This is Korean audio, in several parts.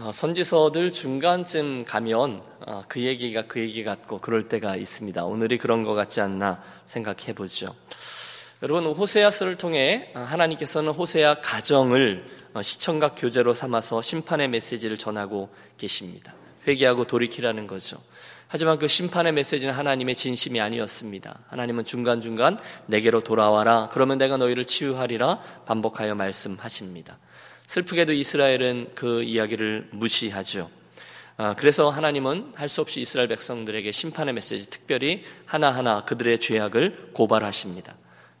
어, 선지서들 중간쯤 가면 어, 그 얘기가 그 얘기 같고 그럴 때가 있습니다. 오늘이 그런 것 같지 않나 생각해 보죠. 여러분 호세아서를 통해 어, 하나님께서는 호세아 가정을 시청각 교재로 삼아서 심판의 메시지를 전하고 계십니다. 회개하고 돌이키라는 거죠. 하지만 그 심판의 메시지는 하나님의 진심이 아니었습니다. 하나님은 중간중간 내게로 돌아와라. 그러면 내가 너희를 치유하리라. 반복하여 말씀하십니다. 슬프게도 이스라엘은 그 이야기를 무시하죠. 아, 그래서 하나님은 할 수 없이 이스라엘 백성들에게 심판의 메시지, 특별히 하나하나 그들의 죄악을 고발하십니다.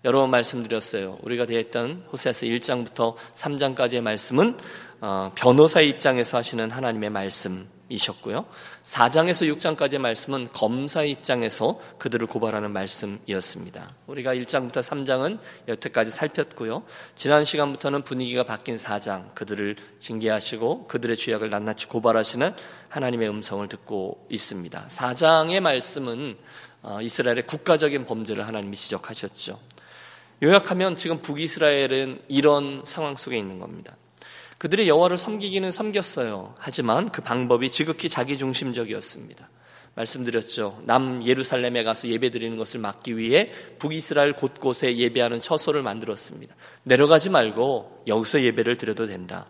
여러 번 말씀드렸어요. 우리가 대했던 호세아서 1장부터 3장까지의 말씀은 어, 변호사의 입장에서 하시는 하나님의 말씀, 이셨고요. 4장에서 6장까지의 말씀은 검사의 입장에서 그들을 고발하는 말씀이었습니다. 우리가 1장부터 3장은 여태까지 살폈고요. 지난 시간부터는 분위기가 바뀐 4장, 그들을 징계하시고 그들의 죄악을 낱낱이 고발하시는 하나님의 음성을 듣고 있습니다. 4장의 말씀은 어, 이스라엘의 국가적인 범죄를 하나님이 지적하셨죠. 요약하면 지금 북이스라엘은 이런 상황 속에 있는 겁니다. 그들이 여호와를 섬기기는 섬겼어요. 하지만 그 방법이 지극히 자기중심적이었습니다. 말씀드렸죠. 남 예루살렘에 가서 예배드리는 것을 막기 위해 북이스라엘 곳곳에 예배하는 처소를 만들었습니다. 내려가지 말고 여기서 예배를 드려도 된다.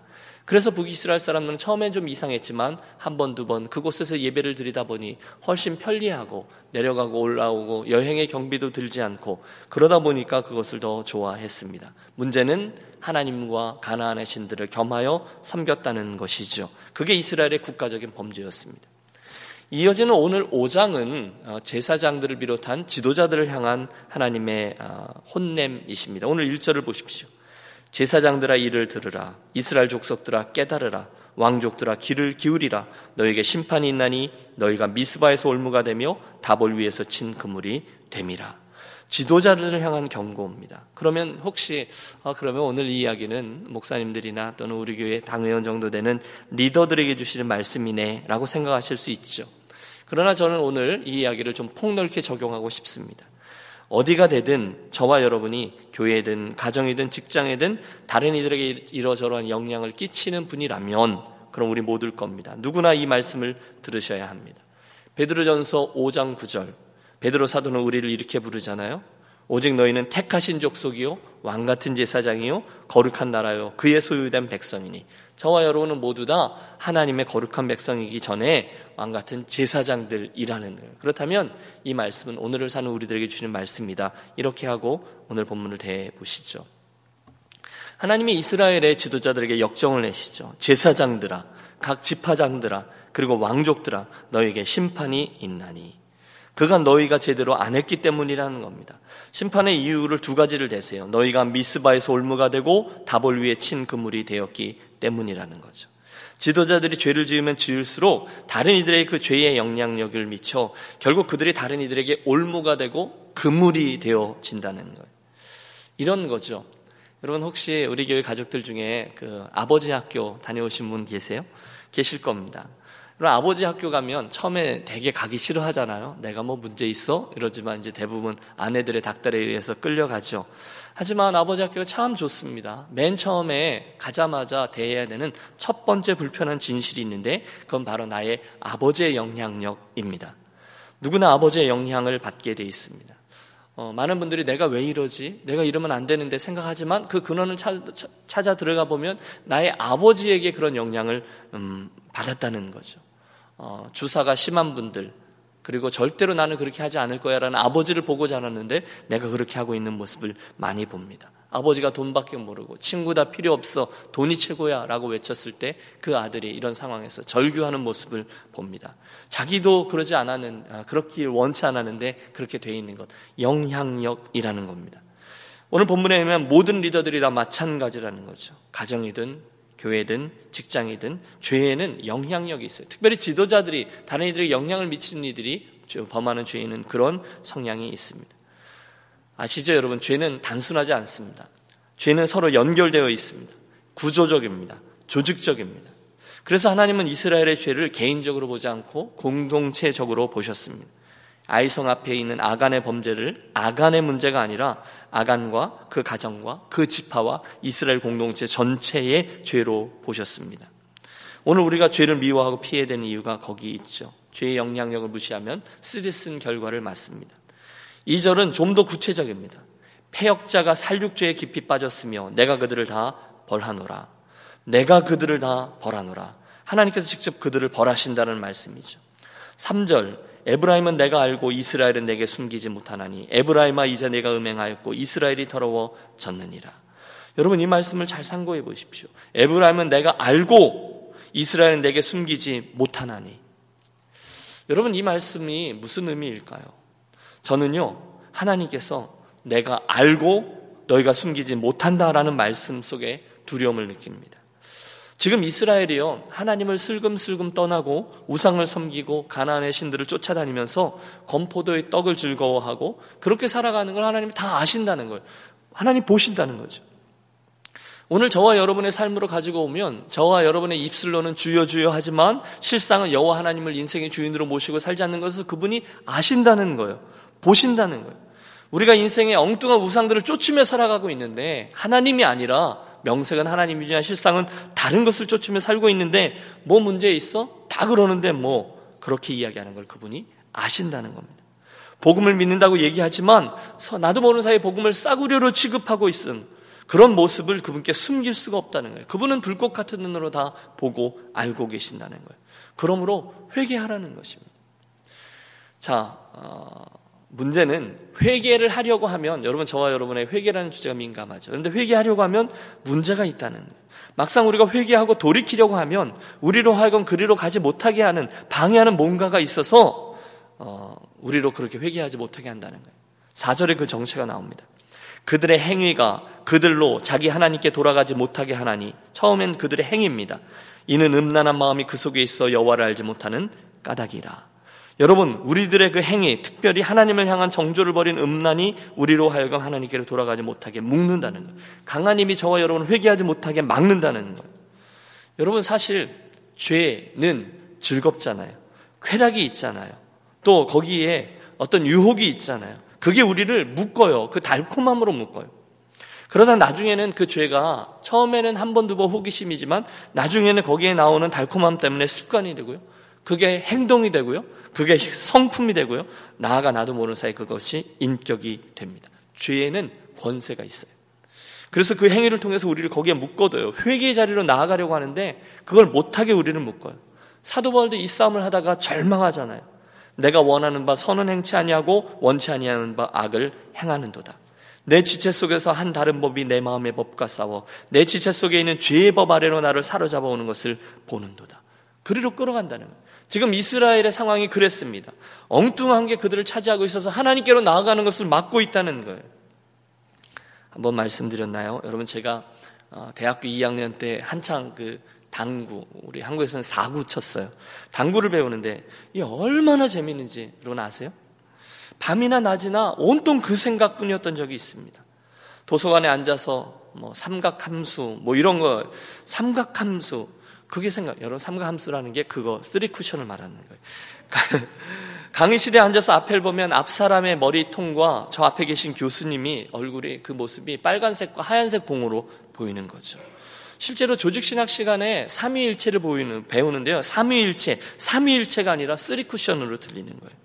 그래서 북이스라엘 사람들은 처음엔 좀 이상했지만 한 번, 두 번 그곳에서 예배를 드리다 보니 훨씬 편리하고 내려가고 올라오고 여행의 경비도 들지 않고 그러다 보니까 그것을 더 좋아했습니다. 문제는 하나님과 가나안의 신들을 겸하여 섬겼다는 것이죠. 그게 이스라엘의 국가적인 범죄였습니다. 이어지는 오늘 5장은 어, 제사장들을 비롯한 지도자들을 향한 하나님의 어, 혼냄이십니다. 오늘 1절을 보십시오. 제사장들아 이를 들으라 이스라엘 족속들아 깨달으라 왕족들아 귀를 기울이라 너에게 심판이 있나니 너희가 미스바에서 올무가 되며 다볼 위에서 친 그물이 됨이라 지도자들을 향한 경고입니다. 그러면 혹시 아, 그러면 오늘 이 이야기는 목사님들이나 또는 우리 교회 당회원 정도 되는 리더들에게 주시는 말씀이네라고 생각하실 수 있죠. 그러나 저는 오늘 이 이야기를 좀 폭넓게 적용하고 싶습니다. 어디가 되든 저와 여러분이 교회든 가정이든 직장이든 다른 이들에게 이러저러한 영향을 끼치는 분이라면 그럼 우리 모두일 겁니다. 누구나 이 말씀을 들으셔야 합니다. 베드로전서 5장 9절 베드로 사도는 우리를 이렇게 부르잖아요. 오직 너희는 택하신 족속이요 왕 같은 제사장이요 거룩한 나라요 그의 소유된 백성이니 저와 여러분은 모두 다 하나님의 거룩한 백성이기 전에 왕 같은 제사장들이라는. 그렇다면 이 말씀은 오늘을 사는 우리들에게 주는 말씀이다. 이렇게 하고 오늘 본문을 대해 보시죠. 하나님이 이스라엘의 지도자들에게 역정을 내시죠. 제사장들아, 각 지파장들아, 그리고 왕족들아, 너에게 심판이 있나니. 그가 너희가 제대로 안 했기 때문이라는 겁니다. 심판의 이유를 두 가지를 대세요. 너희가 미스바에서 올무가 되고 다볼 위에 친 그물이 되었기 때문이라는 거죠. 지도자들이 죄를 지으면 지을수록 다른 이들의 그 죄의 영향력을 미쳐 결국 그들이 다른 이들에게 올무가 되고 그물이 되어진다는 거예요. 이런 거죠. 여러분 혹시 우리 교회 가족들 중에 그 아버지 학교 다녀오신 분 계세요? 계실 겁니다. 그럼 아버지 학교 가면 처음에 되게 가기 싫어하잖아요. 내가 뭐 문제 있어? 이러지만 이제 대부분 아내들의 닥달에 의해서 끌려가죠. 하지만 아버지 학교가 참 좋습니다. 맨 처음에 가자마자 대해야 되는 첫 번째 불편한 진실이 있는데 그건 바로 나의 아버지의 영향력입니다. 누구나 아버지의 영향을 받게 돼 있습니다. 어, 많은 분들이 내가 왜 이러지? 내가 이러면 안 되는데 생각하지만 그 근원을 찾, 찾아 들어가 보면 나의 아버지에게 그런 영향을 음, 받았다는 거죠. 어, 주사가 심한 분들 그리고 절대로 나는 그렇게 하지 않을 거야라는 아버지를 보고 자랐는데 내가 그렇게 하고 있는 모습을 많이 봅니다. 아버지가 돈밖에 모르고 친구 다 필요 없어 돈이 최고야 라고 외쳤을 때 그 아들이 이런 상황에서 절규하는 모습을 봅니다. 자기도 그러지 않았는 아, 그렇길 원치 않았는데 그렇게 돼 있는 것 영향력이라는 겁니다. 오늘 본문에 보면 모든 리더들이 다 마찬가지라는 거죠. 가정이든 교회든 직장이든 죄에는 영향력이 있어요. 특별히 지도자들이 다른 이들에게 영향을 미치는 이들이 범하는 죄에는 그런 성향이 있습니다. 아시죠, 여러분? 죄는 단순하지 않습니다. 죄는 서로 연결되어 있습니다. 구조적입니다. 조직적입니다. 그래서 하나님은 이스라엘의 죄를 개인적으로 보지 않고 공동체적으로 보셨습니다. 아이성 앞에 있는 아간의 범죄를 아간의 문제가 아니라 아간과 그 가정과 그 지파와 이스라엘 공동체 전체의 죄로 보셨습니다. 오늘 우리가 죄를 미워하고 피해야 되는 이유가 거기 있죠. 죄의 영향력을 무시하면 쓰디쓴 결과를 맞습니다. 2절은 좀 더 구체적입니다. 폐역자가 살육죄에 깊이 빠졌으며 내가 그들을 다 벌하노라. 내가 그들을 다 벌하노라. 하나님께서 직접 그들을 벌하신다는 말씀이죠. 3절 에브라임은 내가 알고 이스라엘은 내게 숨기지 못하나니 에브라임아 이제 내가 음행하였고 이스라엘이 더러워졌느니라. 여러분 이 말씀을 잘 상고해 보십시오. 에브라임은 내가 알고 이스라엘은 내게 숨기지 못하나니. 여러분 이 말씀이 무슨 의미일까요? 저는요 하나님께서 내가 알고 너희가 숨기지 못한다라는 말씀 속에 두려움을 느낍니다. 지금 이스라엘이요 하나님을 슬금슬금 떠나고 우상을 섬기고 가나안의 신들을 쫓아다니면서 건포도의 떡을 즐거워하고 그렇게 살아가는 걸 하나님이 다 아신다는 거예요. 하나님 보신다는 거죠. 오늘 저와 여러분의 삶으로 가지고 오면 저와 여러분의 입술로는 주여 주여 하지만 실상은 여호와 하나님을 인생의 주인으로 모시고 살지 않는 것을 그분이 아신다는 거예요. 보신다는 거예요. 우리가 인생의 엉뚱한 우상들을 쫓으며 살아가고 있는데 하나님이 아니라 명색은 하나님이지만 실상은 다른 것을 쫓으며 살고 있는데 뭐 문제 있어? 다 그러는데 뭐 그렇게 이야기하는 걸 그분이 아신다는 겁니다. 복음을 믿는다고 얘기하지만 나도 모르는 사이에 복음을 싸구려로 취급하고 있은 그런 모습을 그분께 숨길 수가 없다는 거예요. 그분은 불꽃 같은 눈으로 다 보고 알고 계신다는 거예요. 그러므로 회개하라는 것입니다. 자, 어, 문제는 회개를 하려고 하면 여러분 저와 여러분의 회개라는 주제가 민감하죠. 그런데 회개하려고 하면 문제가 있다는 거예요. 막상 우리가 회개하고 돌이키려고 하면 우리로 하여금 그리로 가지 못하게 하는 방해하는 뭔가가 있어서 어, 우리로 그렇게 회개하지 못하게 한다는 거예요. 4절에 그 정체가 나옵니다. 그들의 행위가 그들로 자기 하나님께 돌아가지 못하게 하나니 처음엔 그들의 행위입니다. 이는 음란한 마음이 그 속에 있어 여호와를 알지 못하는 까닭이라. 여러분, 우리들의 그 행위, 특별히 하나님을 향한 정조를 벌인 음란이 우리로 하여금 하나님께로 돌아가지 못하게 묶는다는 것. 강한 힘이 저와 여러분을 회개하지 못하게 막는다는 것. 여러분, 사실 죄는 즐겁잖아요. 쾌락이 있잖아요. 또 거기에 어떤 유혹이 있잖아요. 그게 우리를 묶어요. 그 달콤함으로 묶어요. 그러다 나중에는 그 죄가 처음에는 한 번, 두 번 호기심이지만 나중에는 거기에 나오는 달콤함 때문에 습관이 되고요. 그게 행동이 되고요. 그게 성품이 되고요. 나아가 나도 모르는 사이 그것이 인격이 됩니다. 죄에는 권세가 있어요. 그래서 그 행위를 통해서 우리를 거기에 묶어둬요. 회개의 자리로 나아가려고 하는데 그걸 못하게 우리를 묶어요. 사도 바울도 이 싸움을 하다가 절망하잖아요. 내가 원하는 바 선은 행치 아니하고 원치 아니하는 바 악을 행하는도다. 내 지체 속에서 한 다른 법이 내 마음의 법과 싸워 내 지체 속에 있는 죄의 법 아래로 나를 사로잡아 오는 것을 보는도다. 그리로 끌어간다는 거예요. 지금 이스라엘의 상황이 그랬습니다. 엉뚱한 게 그들을 차지하고 있어서 하나님께로 나아가는 것을 막고 있다는 거예요. 한번 말씀드렸나요? 여러분 제가 어, 대학교 2학년 때 한창 그 당구 우리 한국에서는 사구 쳤어요. 당구를 배우는데 이 얼마나 재밌는지 여러분 아세요? 밤이나 낮이나 온통 그 생각뿐이었던 적이 있습니다. 도서관에 앉아서 뭐 삼각함수 뭐 이런 거 삼각함수 그게 생각, 여러분 삼각함수라는 게 그거, 쓰리 쿠션을 말하는 거예요. 강의실에 앉아서 앞을 보면 앞 사람의 머리통과 저 앞에 계신 교수님이 얼굴이 그 모습이 빨간색과 하얀색 봉으로 보이는 거죠. 실제로 조직신학 시간에 삼위일체를 보이는, 배우는데요. 삼위일체, 삼위일체가 아니라 쓰리 쿠션으로 들리는 거예요.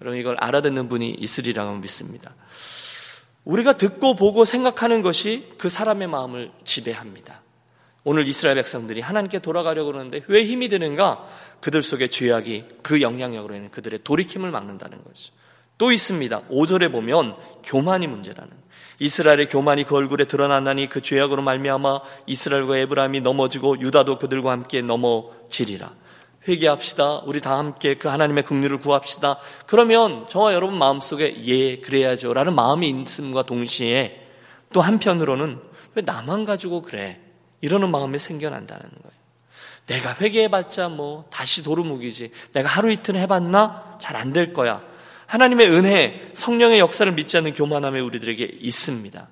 여러분 이걸 알아듣는 분이 있으리라고 믿습니다. 우리가 듣고 보고 생각하는 것이 그 사람의 마음을 지배합니다. 오늘 이스라엘 백성들이 하나님께 돌아가려고 그러는데 왜 힘이 드는가? 그들 속에 죄악이 그 영향력으로 인해 그들의 돌이킴을 막는다는 거죠. 또 있습니다. 5절에 보면 교만이 문제라는 이스라엘의 교만이 그 얼굴에 드러난다니 그 죄악으로 말미암아 이스라엘과 에브라임이 넘어지고 유다도 그들과 함께 넘어지리라. 회개합시다. 우리 다 함께 그 하나님의 긍휼을 구합시다. 그러면 저와 여러분 마음속에 예 그래야죠라는 마음이 있음과 동시에 또 한편으로는 왜 나만 가지고 그래? 이러는 마음이 생겨난다는 거예요. 내가 회개해봤자 뭐 다시 도루묵이지. 내가 하루 이틀 해봤나? 잘 안 될 거야. 하나님의 은혜, 성령의 역사를 믿지 않는 교만함이 우리들에게 있습니다.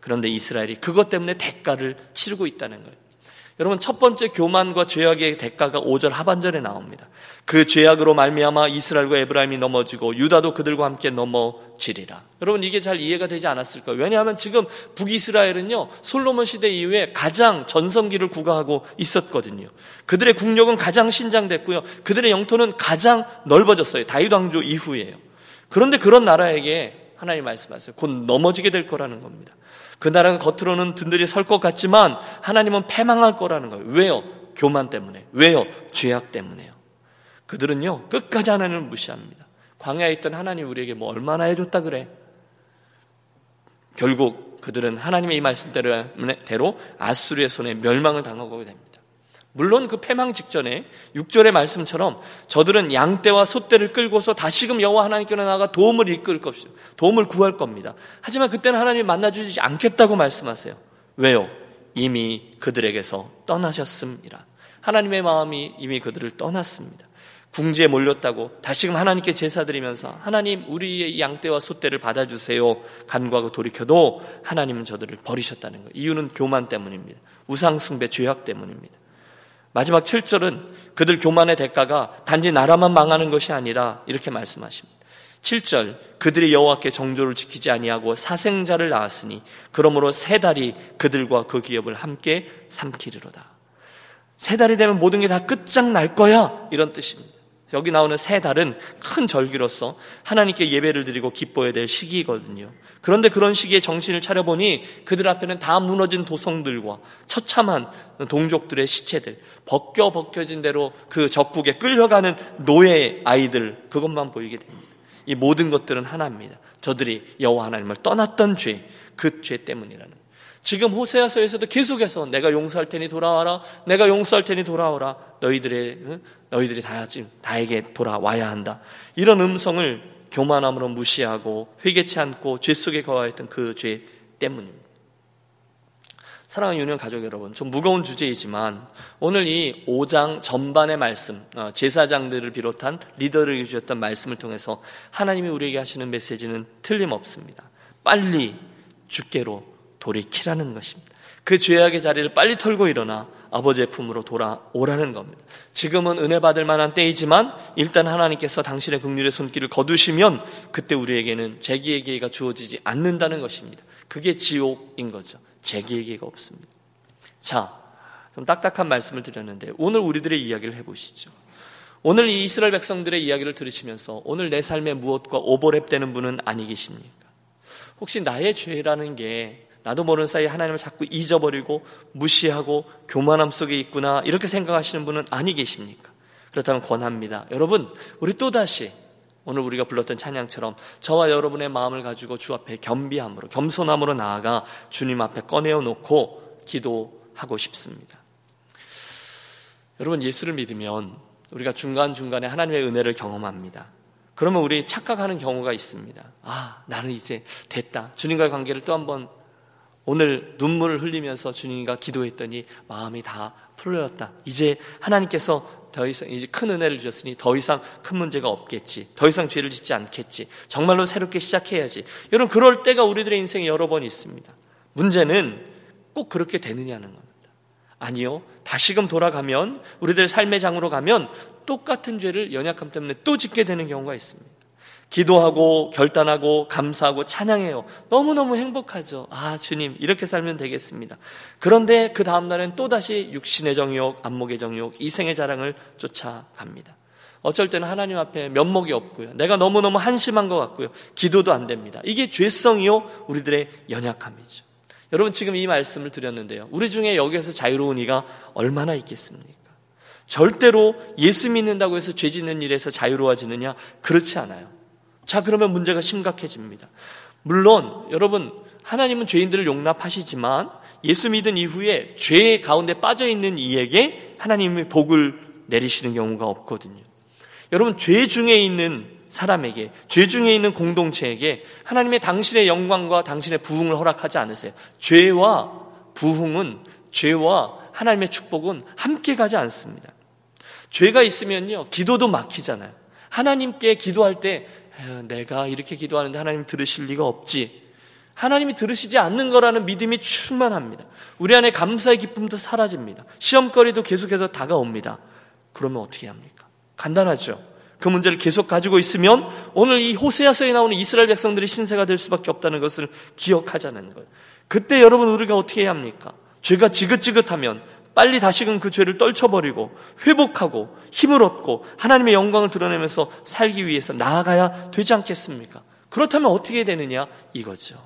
그런데 이스라엘이 그것 때문에 대가를 치르고 있다는 거예요. 여러분 첫 번째 교만과 죄악의 대가가 5절 하반절에 나옵니다. 그 죄악으로 말미암아 이스라엘과 에브라임이 넘어지고 유다도 그들과 함께 넘어지리라. 여러분 이게 잘 이해가 되지 않았을 거예요. 왜냐하면 지금 북이스라엘은요 솔로몬 시대 이후에 가장 전성기를 구가하고 있었거든요. 그들의 국력은 가장 신장됐고요. 그들의 영토는 가장 넓어졌어요. 다윗 왕조 이후에요. 그런데 그런 나라에게 하나님 말씀하세요. 곧 넘어지게 될 거라는 겁니다. 그 나라가 겉으로는 든든히 설것 같지만 하나님은 패망할 거라는 거예요. 왜요? 교만 때문에. 왜요? 죄악 때문에요. 그들은요, 끝까지 하나님을 무시합니다. 광야에 있던 하나님 우리에게 뭐 얼마나 해줬다 그래? 결국 그들은 하나님의 이 말씀대로 아수르의 손에 멸망을 당하고 됩니다. 물론 그 패망 직전에 6절의 말씀처럼 저들은 양떼와 소떼를 끌고서 다시금 여호와 하나님께로 나가 도움을 이끌 것이요 도움을 구할 겁니다. 하지만 그때는 하나님 만나 주지 않겠다고 말씀하세요. 왜요? 이미 그들에게서 떠나셨습니다. 하나님의 마음이 이미 그들을 떠났습니다. 궁지에 몰렸다고 다시금 하나님께 제사 드리면서 하나님 우리의 양떼와 소떼를 받아주세요 간구하고 돌이켜도 하나님은 저들을 버리셨다는 거예요. 이유는 교만 때문입니다. 우상숭배 죄악 때문입니다. 마지막 7절은 그들 교만의 대가가 단지 나라만 망하는 것이 아니라 이렇게 말씀하십니다. 7절 그들이 여호와께 정조를 지키지 아니하고 사생자를 낳았으니 그러므로 세 달이 그들과 그 기업을 함께 삼키리로다. 세 달이 되면 모든 게 다 끝장날 거야 이런 뜻입니다. 여기 나오는 세 달은 큰 절기로서 하나님께 예배를 드리고 기뻐해야 될 시기거든요. 그런데 그런 시기에 정신을 차려보니 그들 앞에는 다 무너진 도성들과 처참한 동족들의 시체들, 벗겨 벗겨진 대로 그 적국에 끌려가는 노예 아이들, 그것만 보이게 됩니다. 이 모든 것들은 하나입니다. 저들이 여호와 하나님을 떠났던 죄, 그 죄 때문이라는 지금 호세아서에서도 계속해서 내가 용서할 테니 돌아와라. 내가 용서할 테니 돌아오라. 너희들의 너희들이 다 지금 다에게 돌아와야 한다. 이런 음성을 교만함으로 무시하고 회개치 않고 죄 속에 거하였던 그 죄 때문입니다. 사랑하는 유년 가족 여러분, 좀 무거운 주제이지만 오늘 이 5장 전반의 말씀, 어, 제사장들을 비롯한 리더를 주셨던 말씀을 통해서 하나님이 우리에게 하시는 메시지는 틀림없습니다. 빨리 주께로 돌이키라는 것입니다. 그 죄악의 자리를 빨리 털고 일어나 아버지의 품으로 돌아오라는 겁니다. 지금은 은혜 받을 만한 때이지만 일단 하나님께서 당신의 긍휼의 손길을 거두시면 그때 우리에게는 재기의 기회가 주어지지 않는다는 것입니다. 그게 지옥인 거죠. 재기의 기회가 없습니다. 자, 좀 딱딱한 말씀을 드렸는데 오늘 우리들의 이야기를 해보시죠. 오늘 이 이스라엘 백성들의 이야기를 들으시면서 오늘 내 삶에 무엇과 오버랩되는 분은 아니 계십니까? 혹시 나의 죄라는 게 나도 모르는 사이에 하나님을 자꾸 잊어버리고 무시하고 교만함 속에 있구나 이렇게 생각하시는 분은 아니 계십니까? 그렇다면 권합니다. 여러분, 우리 또다시 오늘 우리가 불렀던 찬양처럼 저와 여러분의 마음을 가지고 주 앞에 겸비함으로 겸손함으로 나아가 주님 앞에 꺼내어 놓고 기도하고 싶습니다. 여러분 예수를 믿으면 우리가 중간중간에 하나님의 은혜를 경험합니다. 그러면 우리 착각하는 경우가 있습니다. 아, 나는 이제 됐다. 주님과의 관계를 또 한번 오늘 눈물을 흘리면서 주님과 기도했더니 마음이 다 풀렸다. 이제 하나님께서 더 이상 이제 큰 은혜를 주셨으니 더 이상 큰 문제가 없겠지. 더 이상 죄를 짓지 않겠지. 정말로 새롭게 시작해야지. 여러분 그럴 때가 우리들의 인생에 여러 번 있습니다. 문제는 꼭 그렇게 되느냐는 겁니다. 아니요. 다시금 돌아가면 우리들 삶의 장으로 가면 똑같은 죄를 연약함 때문에 또 짓게 되는 경우가 있습니다. 기도하고 결단하고 감사하고 찬양해요. 너무너무 행복하죠. 아, 주님, 이렇게 살면 되겠습니다. 그런데 그 다음날엔 또다시 육신의 정욕, 안목의 정욕, 이생의 자랑을 쫓아갑니다. 어쩔 때는 하나님 앞에 면목이 없고요. 내가 너무너무 한심한 것 같고요. 기도도 안 됩니다. 이게 죄성이요. 우리들의 연약함이죠. 여러분 지금 이 말씀을 드렸는데요. 우리 중에 여기에서 자유로운 이가 얼마나 있겠습니까? 절대로 예수 믿는다고 해서 죄 짓는 일에서 자유로워지느냐? 그렇지 않아요. 자, 그러면 문제가 심각해집니다. 물론, 여러분, 하나님은 죄인들을 용납하시지만 예수 믿은 이후에 죄 가운데 빠져 있는 이에게 하나님의 복을 내리시는 경우가 없거든요. 여러분, 죄 중에 있는 사람에게, 죄 중에 있는 공동체에게 하나님의 당신의 영광과 당신의 부흥을 허락하지 않으세요. 죄와 부흥은, 죄와 하나님의 축복은 함께 가지 않습니다. 죄가 있으면요, 기도도 막히잖아요. 하나님께 기도할 때 내가 이렇게 기도하는데 하나님 들으실 리가 없지. 하나님이 들으시지 않는 거라는 믿음이 충만합니다. 우리 안에 감사의 기쁨도 사라집니다. 시험거리도 계속해서 다가옵니다. 그러면 어떻게 합니까? 간단하죠. 그 문제를 계속 가지고 있으면 오늘 이 호세아서에 나오는 이스라엘 백성들이 신세가 될 수밖에 없다는 것을 기억하자는 거예요. 그때 여러분 우리가 어떻게 해야 합니까? 죄가 지긋지긋하면 빨리 다시금 그 죄를 떨쳐버리고 회복하고 힘을 얻고 하나님의 영광을 드러내면서 살기 위해서 나아가야 되지 않겠습니까? 그렇다면 어떻게 되느냐? 이거죠.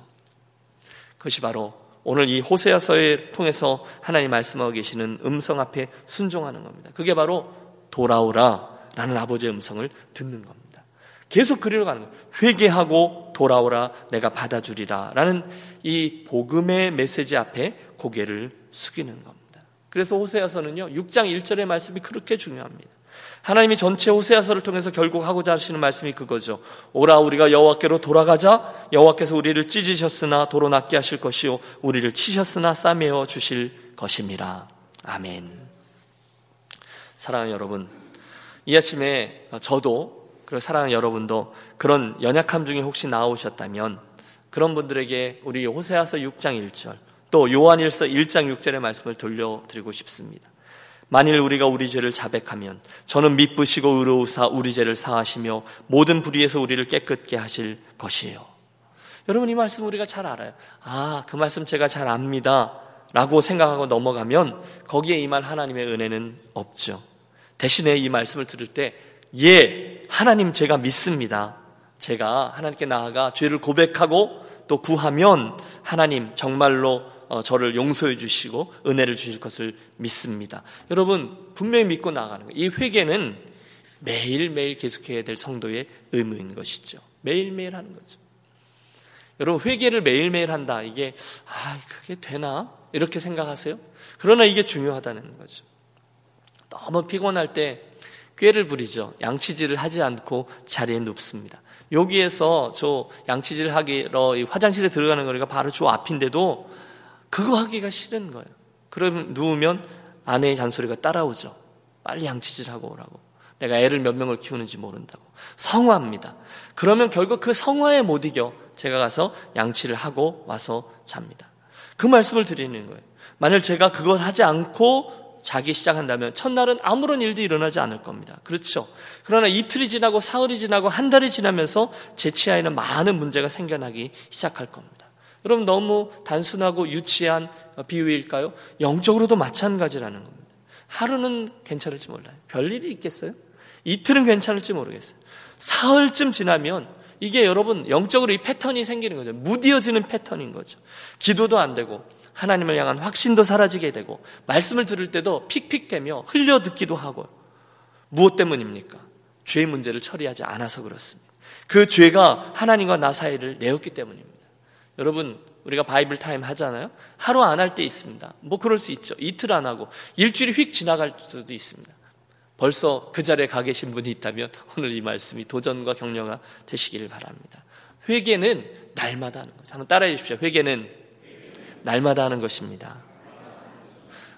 그것이 바로 오늘 이 호세아서에 통해서 하나님 말씀하고 계시는 음성 앞에 순종하는 겁니다. 그게 바로 돌아오라 라는 아버지의 음성을 듣는 겁니다. 계속 그리로 가는 거예요. 회개하고 돌아오라 내가 받아주리라 라는 이 복음의 메시지 앞에 고개를 숙이는 겁니다. 그래서 호세아서는요. 6장 1절의 말씀이 그렇게 중요합니다. 하나님이 전체 호세아서를 통해서 결국 하고자 하시는 말씀이 그거죠. 오라 우리가 여호와께로 돌아가자. 여호와께서 우리를 찢으셨으나 도로 낫게 하실 것이요 우리를 치셨으나 싸매어 주실 것입니다. 아멘. 사랑하는 여러분, 이 아침에 저도 그리고 사랑하는 여러분도 그런 연약함 중에 혹시 나오셨다면 그런 분들에게 우리 호세아서 6장 1절 또 요한일서 1장 6절의 말씀을 돌려드리고 싶습니다. 만일 우리가 우리 죄를 자백하면 저는 미쁘시고 의로우사 우리 죄를 사하시며 모든 불의에서 우리를 깨끗게 하실 것이에요. 여러분 이 말씀 우리가 잘 알아요. 아, 그 말씀 제가 잘 압니다. 라고 생각하고 넘어가면 거기에 임할 하나님의 은혜는 없죠. 대신에 이 말씀을 들을 때, 예, 하나님 제가 믿습니다. 제가 하나님께 나아가 죄를 고백하고 또 구하면 하나님 정말로 어, 저를 용서해 주시고 은혜를 주실 것을 믿습니다. 여러분 분명히 믿고 나가는 거예요. 이 회개는 매일매일 계속해야 될 성도의 의무인 것이죠. 매일매일 하는 거죠. 여러분 회개를 매일매일 한다. 이게 아 그게 되나 이렇게 생각하세요? 그러나 이게 중요하다는 거죠. 너무 피곤할 때 꾀를 부리죠. 양치질을 하지 않고 자리에 눕습니다. 여기에서 저 양치질 하기로 화장실에 들어가는 거리가 바로 저 앞인데도 그거 하기가 싫은 거예요. 그럼 누우면 아내의 잔소리가 따라오죠. 빨리 양치질하고 오라고. 내가 애를 몇 명을 키우는지 모른다고. 성화합니다. 그러면 결국 그 성화에 못 이겨 제가 가서 양치를 하고 와서 잡니다. 그 말씀을 드리는 거예요. 만일 제가 그걸 하지 않고 자기 시작한다면 첫날은 아무런 일도 일어나지 않을 겁니다. 그렇죠. 그러나 이틀이 지나고 사흘이 지나고 한 달이 지나면서 제 치아에는 많은 문제가 생겨나기 시작할 겁니다. 여러분 너무 단순하고 유치한 비유일까요? 영적으로도 마찬가지라는 겁니다. 하루는 괜찮을지 몰라요. 별일이 있겠어요? 이틀은 괜찮을지 모르겠어요. 사흘쯤 지나면 이게 여러분 영적으로 이 패턴이 생기는 거죠. 무디어지는 패턴인 거죠. 기도도 안 되고 하나님을 향한 확신도 사라지게 되고 말씀을 들을 때도 픽픽대며 흘려 듣기도 하고 무엇 때문입니까? 죄의 문제를 처리하지 않아서 그렇습니다. 그 죄가 하나님과 나 사이를 내었기 때문입니다. 여러분 우리가 Bible time 하잖아요. 하루 안 할 때 있습니다. 뭐 그럴 수 있죠. 이틀 안 하고 일주일이 휙 지나갈 수도 있습니다. 벌써 그 자리에 가 계신 분이 있다면 오늘 이 말씀이 도전과 격려가 되시기를 바랍니다. 회개는 날마다 하는 거죠. 한번 따라해 주십시오. 회개는 날마다 하는 것입니다.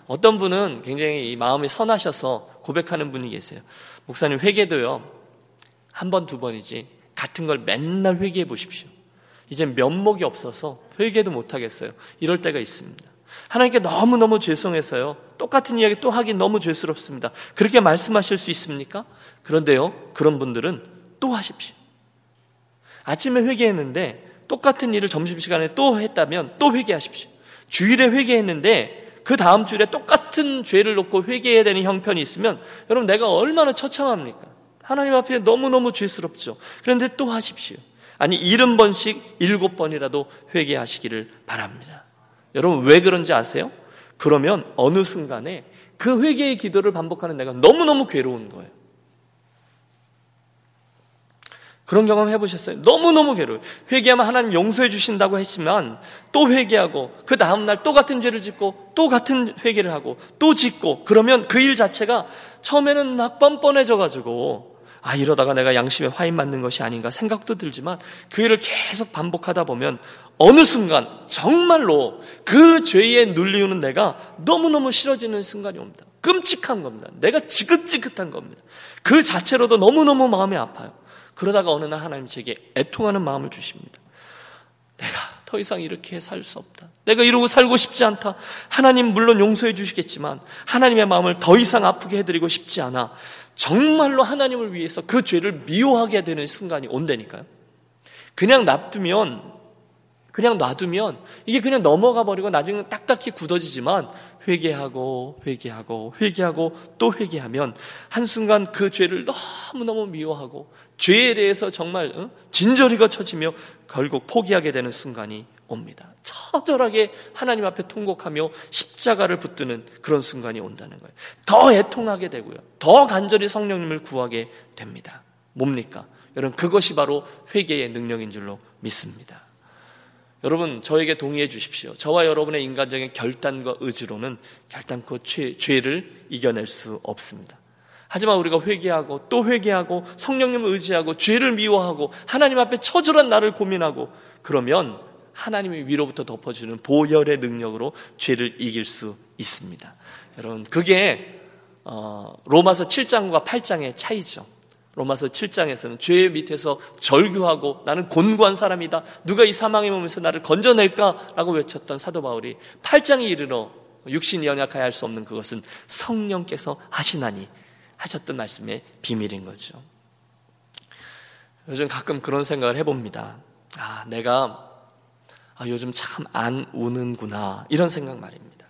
어떤 분은 굉장히 마음이 선하셔서 고백하는 분이 계세요. 목사님 회개도요. 한 번, 두 번이지 같은 걸 맨날 회개해 보십시오. 이제 면목이 없어서 회개도 못하겠어요. 이럴 때가 있습니다. 하나님께 너무너무 죄송해서요. 똑같은 이야기 또 하긴 너무 죄스럽습니다. 그렇게 말씀하실 수 있습니까? 그런데요, 그런 분들은 또 하십시오. 아침에 회개했는데 똑같은 일을 점심시간에 또 했다면 또 회개하십시오. 주일에 회개했는데 그 다음 주일에 똑같은 죄를 놓고 회개해야 되는 형편이 있으면 여러분 내가 얼마나 처참합니까? 하나님 앞에 너무너무 죄스럽죠. 그런데 또 하십시오. 아니 일흔 번씩 일곱 번이라도 회개하시기를 바랍니다. 여러분 왜 그런지 아세요? 그러면 어느 순간에 그 회개의 기도를 반복하는 내가 너무너무 괴로운 거예요. 그런 경험 해보셨어요? 너무너무 괴로워요. 회개하면 하나님 용서해 주신다고 했지만 또 회개하고 그 다음날 또 같은 죄를 짓고 또 같은 회개를 하고 또 짓고 그러면 그 일 자체가 처음에는 막 뻔뻔해져 가지고 아, 이러다가 내가 양심에 화인 맞는 것이 아닌가 생각도 들지만 그 일을 계속 반복하다 보면 어느 순간 정말로 그 죄에 눌리우는 내가 너무너무 싫어지는 순간이 옵니다. 끔찍한 겁니다. 내가 지긋지긋한 겁니다. 그 자체로도 너무너무 마음이 아파요. 그러다가 어느 날 하나님 제게 애통하는 마음을 주십니다. 내가 더 이상 이렇게 살 수 없다. 내가 이러고 살고 싶지 않다. 하나님 물론 용서해 주시겠지만 하나님의 마음을 더 이상 아프게 해드리고 싶지 않아. 정말로 하나님을 위해서 그 죄를 미워하게 되는 순간이 온다니까요. 그냥 놔두면 그냥 놔두면 이게 그냥 넘어가 버리고 나중에 딱딱히 굳어지지만 회개하고 회개하고 회개하고 또 회개하면 한순간 그 죄를 너무너무 미워하고 죄에 대해서 정말 진저리가 쳐지며 결국 포기하게 되는 순간이 옵니다. 처절하게 하나님 앞에 통곡하며 십자가를 붙드는 그런 순간이 온다는 거예요. 더 애통하게 되고요. 더 간절히 성령님을 구하게 됩니다. 뭡니까? 여러분 그것이 바로 회개의 능력인 줄로 믿습니다. 여러분 저에게 동의해 주십시오. 저와 여러분의 인간적인 결단과 의지로는 결단코 죄, 죄를 이겨낼 수 없습니다. 하지만 우리가 회개하고 또 회개하고 성령님을 의지하고 죄를 미워하고 하나님 앞에 처절한 나를 고민하고 그러면 하나님의 위로부터 덮어주는 보혈의 능력으로 죄를 이길 수 있습니다. 여러분 그게 어, 로마서 7장과 8장의 차이죠. 로마서 7장에서는 죄 밑에서 절규하고 나는 곤고한 사람이다. 누가 이 사망의 몸에서 나를 건져낼까라고 외쳤던 사도 바울이 8장에 이르러 육신이 연약하여 할 수 없는 그것은 성령께서 하시나니 하셨던 말씀의 비밀인 거죠. 요즘 가끔 그런 생각을 해봅니다. 아, 내가 아, 요즘 참 안 우는구나. 이런 생각 말입니다.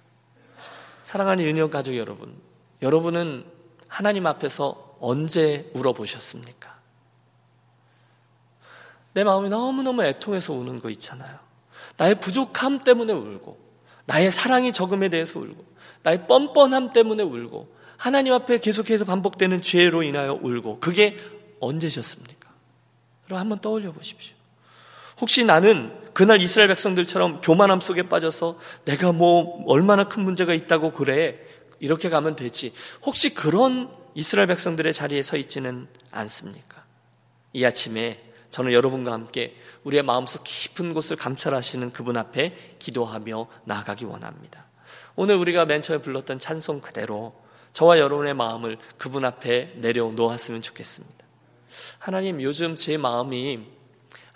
사랑하는 유년 가족 여러분, 여러분은 하나님 앞에서 언제 울어보셨습니까? 내 마음이 너무너무 애통해서 우는 거 있잖아요. 나의 부족함 때문에 울고, 나의 사랑이 적음에 대해서 울고, 나의 뻔뻔함 때문에 울고, 하나님 앞에 계속해서 반복되는 죄로 인하여 울고, 그게 언제셨습니까? 여러분 한번 떠올려 보십시오. 혹시 나는 그날 이스라엘 백성들처럼 교만함 속에 빠져서 내가 뭐 얼마나 큰 문제가 있다고 그래. 이렇게 가면 되지. 혹시 그런 이스라엘 백성들의 자리에 서 있지는 않습니까? 이 아침에 저는 여러분과 함께 우리의 마음속 깊은 곳을 감찰하시는 그분 앞에 기도하며 나아가기 원합니다. 오늘 우리가 맨 처음에 불렀던 찬송 그대로 저와 여러분의 마음을 그분 앞에 내려놓았으면 좋겠습니다. 하나님, 요즘 제 마음이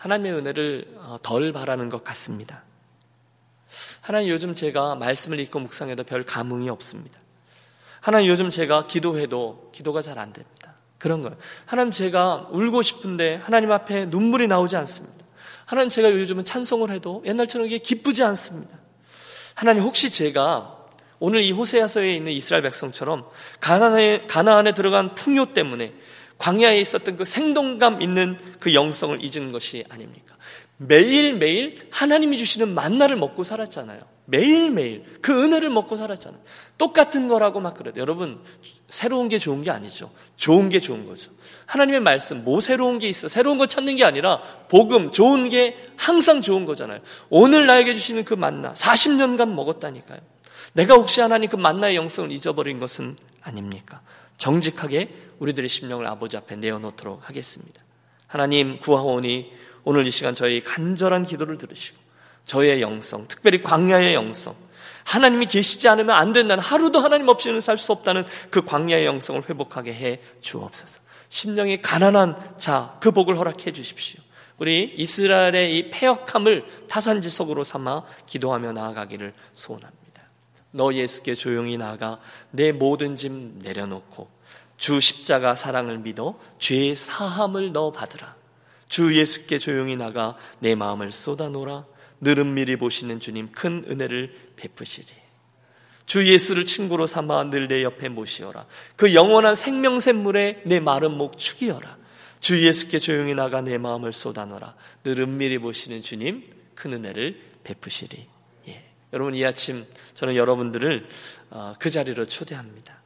하나님의 은혜를 어, 덜 바라는 것 같습니다. 하나님, 요즘 제가 말씀을 읽고 묵상해도 별 감흥이 없습니다. 하나님 요즘 제가 기도해도 기도가 잘 안 됩니다. 그런 거예요. 하나님 제가 울고 싶은데 하나님 앞에 눈물이 나오지 않습니다. 하나님 제가 요즘은 찬송을 해도 옛날처럼 이게 기쁘지 않습니다. 하나님 혹시 제가 오늘 이 호세아서에 있는 이스라엘 백성처럼 가나안에, 가나안에 들어간 풍요 때문에 광야에 있었던 그 생동감 있는 그 영성을 잊은 것이 아닙니까? 매일매일 하나님이 주시는 만나를 먹고 살았잖아요. 매일매일 그 은혜를 먹고 살았잖아요. 똑같은 거라고 막 그래도 여러분 새로운 게 좋은 게 아니죠. 좋은 게 좋은 거죠. 하나님의 말씀 뭐 새로운 게 있어? 새로운 거 찾는 게 아니라 복음 좋은 게 항상 좋은 거잖아요. 오늘 나에게 주시는 그 만나 40년간 먹었다니까요. 내가 혹시 하나님 그 만나의 영성을 잊어버린 것은 아닙니까? 정직하게 우리들의 심령을 아버지 앞에 내어놓도록 하겠습니다. 하나님 구하오니 오늘 이 시간 저희 간절한 기도를 들으시고 저의 영성, 특별히 광야의 영성, 하나님이 계시지 않으면 안 된다는 하루도 하나님 없이는 살 수 없다는 그 광야의 영성을 회복하게 해 주옵소서. 심령이 가난한 자, 그 복을 허락해 주십시오. 우리 이스라엘의 이 폐역함을 타산지석으로 삼아 기도하며 나아가기를 소원합니다. 너 예수께 조용히 나아가 내 모든 짐 내려놓고 주 십자가 사랑을 믿어 죄의 사함을 너 받으라. 주 예수께 조용히 나가 내 마음을 쏟아놓으라. 늘은 미리 보시는 주님 큰 은혜를 베푸시리. 주 예수를 친구로 삼아 늘 내 옆에 모시어라. 그 영원한 생명샘물에 내 마른 목 축이어라. 주 예수께 조용히 나가 내 마음을 쏟아놓으라. 늘 은밀히 보시는 주님 큰 은혜를 베푸시리. 예. 여러분 이 아침 저는 여러분들을 어, 그 자리로 초대합니다.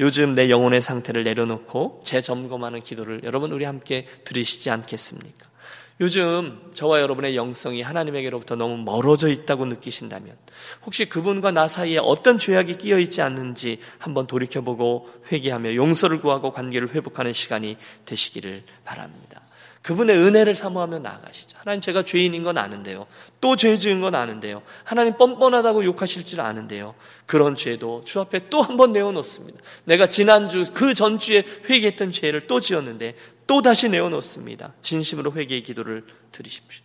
요즘 내 영혼의 상태를 내려놓고 재점검하는 기도를 여러분 우리 함께 들으시지 않겠습니까? 요즘 저와 여러분의 영성이 하나님에게로부터 너무 멀어져 있다고 느끼신다면 혹시 그분과 나 사이에 어떤 죄악이 끼어 있지 않는지 한번 돌이켜보고 회개하며 용서를 구하고 관계를 회복하는 시간이 되시기를 바랍니다. 그분의 은혜를 사모하며 나아가시죠. 하나님 제가 죄인인 건 아는데요. 또 죄 지은 건 아는데요. 하나님 뻔뻔하다고 욕하실 줄 아는데요. 그런 죄도 주 앞에 또 한 번 내어놓습니다. 내가 지난주 그 전주에 회개했던 죄를 또 지었는데 또 다시 내어놓습니다. 진심으로 회개의 기도를 드리십시오.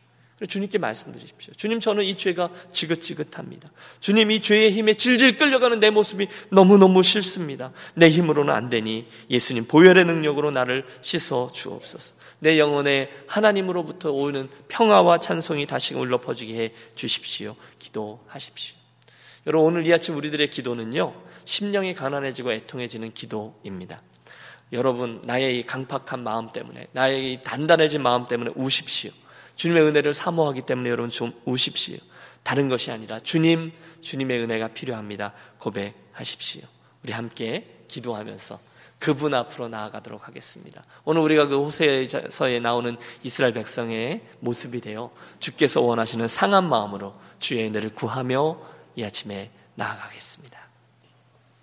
주님께 말씀드리십시오. 주님, 저는 이 죄가 지긋지긋합니다. 주님, 이 죄의 힘에 질질 끌려가는 내 모습이 너무너무 싫습니다. 내 힘으로는 안 되니 예수님 보혈의 능력으로 나를 씻어 주옵소서. 내 영혼에 하나님으로부터 오는 평화와 찬송이 다시 울러 퍼지게 해 주십시오. 기도하십시오. 여러분, 오늘 이 아침 우리들의 기도는요, 심령이 가난해지고 애통해지는 기도입니다. 여러분, 나의 이 강팍한 마음 때문에, 나의 이 단단해진 마음 때문에 우십시오. 주님의 은혜를 사모하기 때문에 여러분 좀 우십시오. 다른 것이 아니라 주님, 주님의 은혜가 필요합니다. 고백하십시오. 우리 함께 기도하면서 그분 앞으로 나아가도록 하겠습니다. 오늘 우리가 그 호세서에 나오는 이스라엘 백성의 모습이 되어 주께서 원하시는 상한 마음으로 주의 은혜를 구하며 이 아침에 나아가겠습니다.